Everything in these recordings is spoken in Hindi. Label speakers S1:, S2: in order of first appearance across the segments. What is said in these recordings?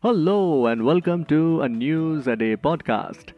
S1: Hello and welcome to a News a Day podcast.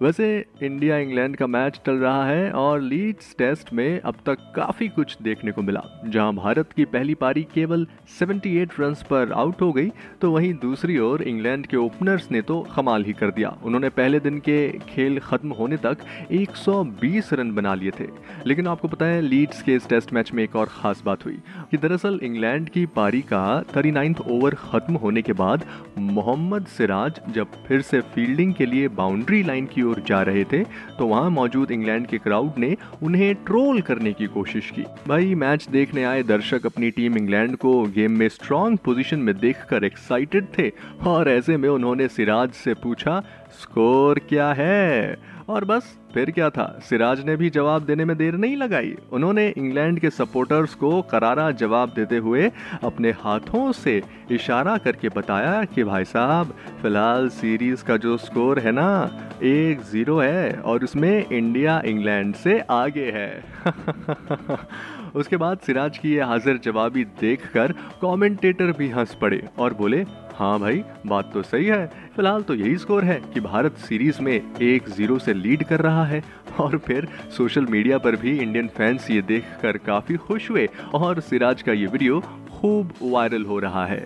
S1: वैसे इंडिया इंग्लैंड का मैच चल रहा है और लीड्स टेस्ट में अब तक काफ़ी कुछ देखने को मिला। जहाँ भारत की पहली पारी केवल 78 रन्स पर आउट हो गई तो वहीं दूसरी ओर इंग्लैंड के ओपनर्स ने तो कमाल ही कर दिया। उन्होंने पहले दिन के खेल खत्म होने तक 120 रन बना लिए थे। लेकिन आपको पता है, लीड्स के इस टेस्ट मैच में एक और ख़ास बात हुई कि दरअसल इंग्लैंड की पारी का थर्टी ओवर खत्म होने के बाद मोहम्मद सिराज जब फिर से फील्डिंग के लिए बाउंड्री लाइन की ओर जा रहे थे तो वहाँ मौजूद इंग्लैंड के क्राउड ने उन्हें ट्रोल करने की कोशिश की। भाई मैच देखने आए दर्शक अपनी टीम इंग्लैंड को गेम में स्ट्रॉन्ग पोजिशन में देखकर एक्साइटेड थे और ऐसे में उन्होंने सिराज से पूछा स्कोर क्या है? और बस, फिर क्या था? सिराज ने भी जवाब देने में देर नहीं लगाई। उन्होंने इंग्लैंड के सपोर्टर्स को करारा जवाब देते हुए अपने हाथों से इशारा करके बताया कि, भाई साहब, फ़िलहाल सीरीज़ का जो स्कोर है ना, एक ज़ीरो है और उसमें इंडिया इंग्लैंड से आगे है। उसके बाद सिराज की ये हाजिर जवाबी देखकर कमेंटेटर भी हंस पड़े और बोले हाँ भाई, बात तो सही है। फ़िलहाल तो यही स्कोर है कि भारत सीरीज़ में एक ज़ीरो से लीड कर रहा है। और फिर सोशल मीडिया पर भी इंडियन फैंस ये देखकर काफ़ी खुश हुए और सिराज का ये वीडियो खूब वायरल हो रहा है।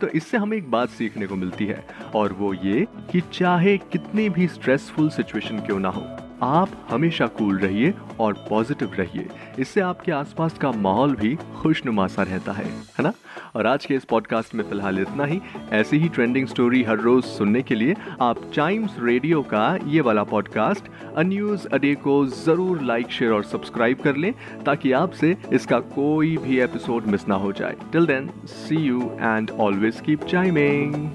S1: तो इससे हमें एक बात सीखने को मिलती है और वो ये कि चाहे कितनी भी स्ट्रेसफुल सिचुएशन क्यों ना हो आप हमेशा कूल रहिए और पॉजिटिव रहिए। इससे आपके आसपास का माहौल भी खुशनुमा सा रहता है है ना? और आज के इस पॉडकास्ट में फ़िलहाल इतना ही। ऐसी ही ट्रेंडिंग स्टोरी हर रोज सुनने के लिए आप टाइम्स रेडियो का ये वाला पॉडकास्ट अन्यूज अडे को ज़रूर लाइक शेयर और सब्सक्राइब कर लें, ताकि आपसे इसका कोई भी एपिसोड मिस ना हो जाए। Till then see you and always keep chiming